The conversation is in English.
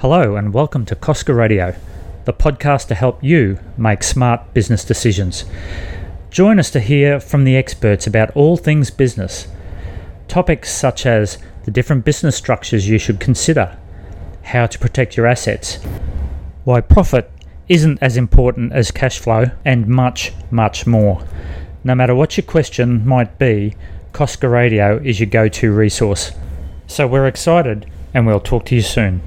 Hello, and welcome to Cosca Radio, the podcast to help you make smart business decisions. Join us to hear from the experts about all things business. Topics such as the different business structures you should consider, how to protect your assets, why profit isn't as important as cash flow, and much, much more. No matter what your question might be, Cosca Radio is your go to resource. So we're excited, and we'll talk to you soon.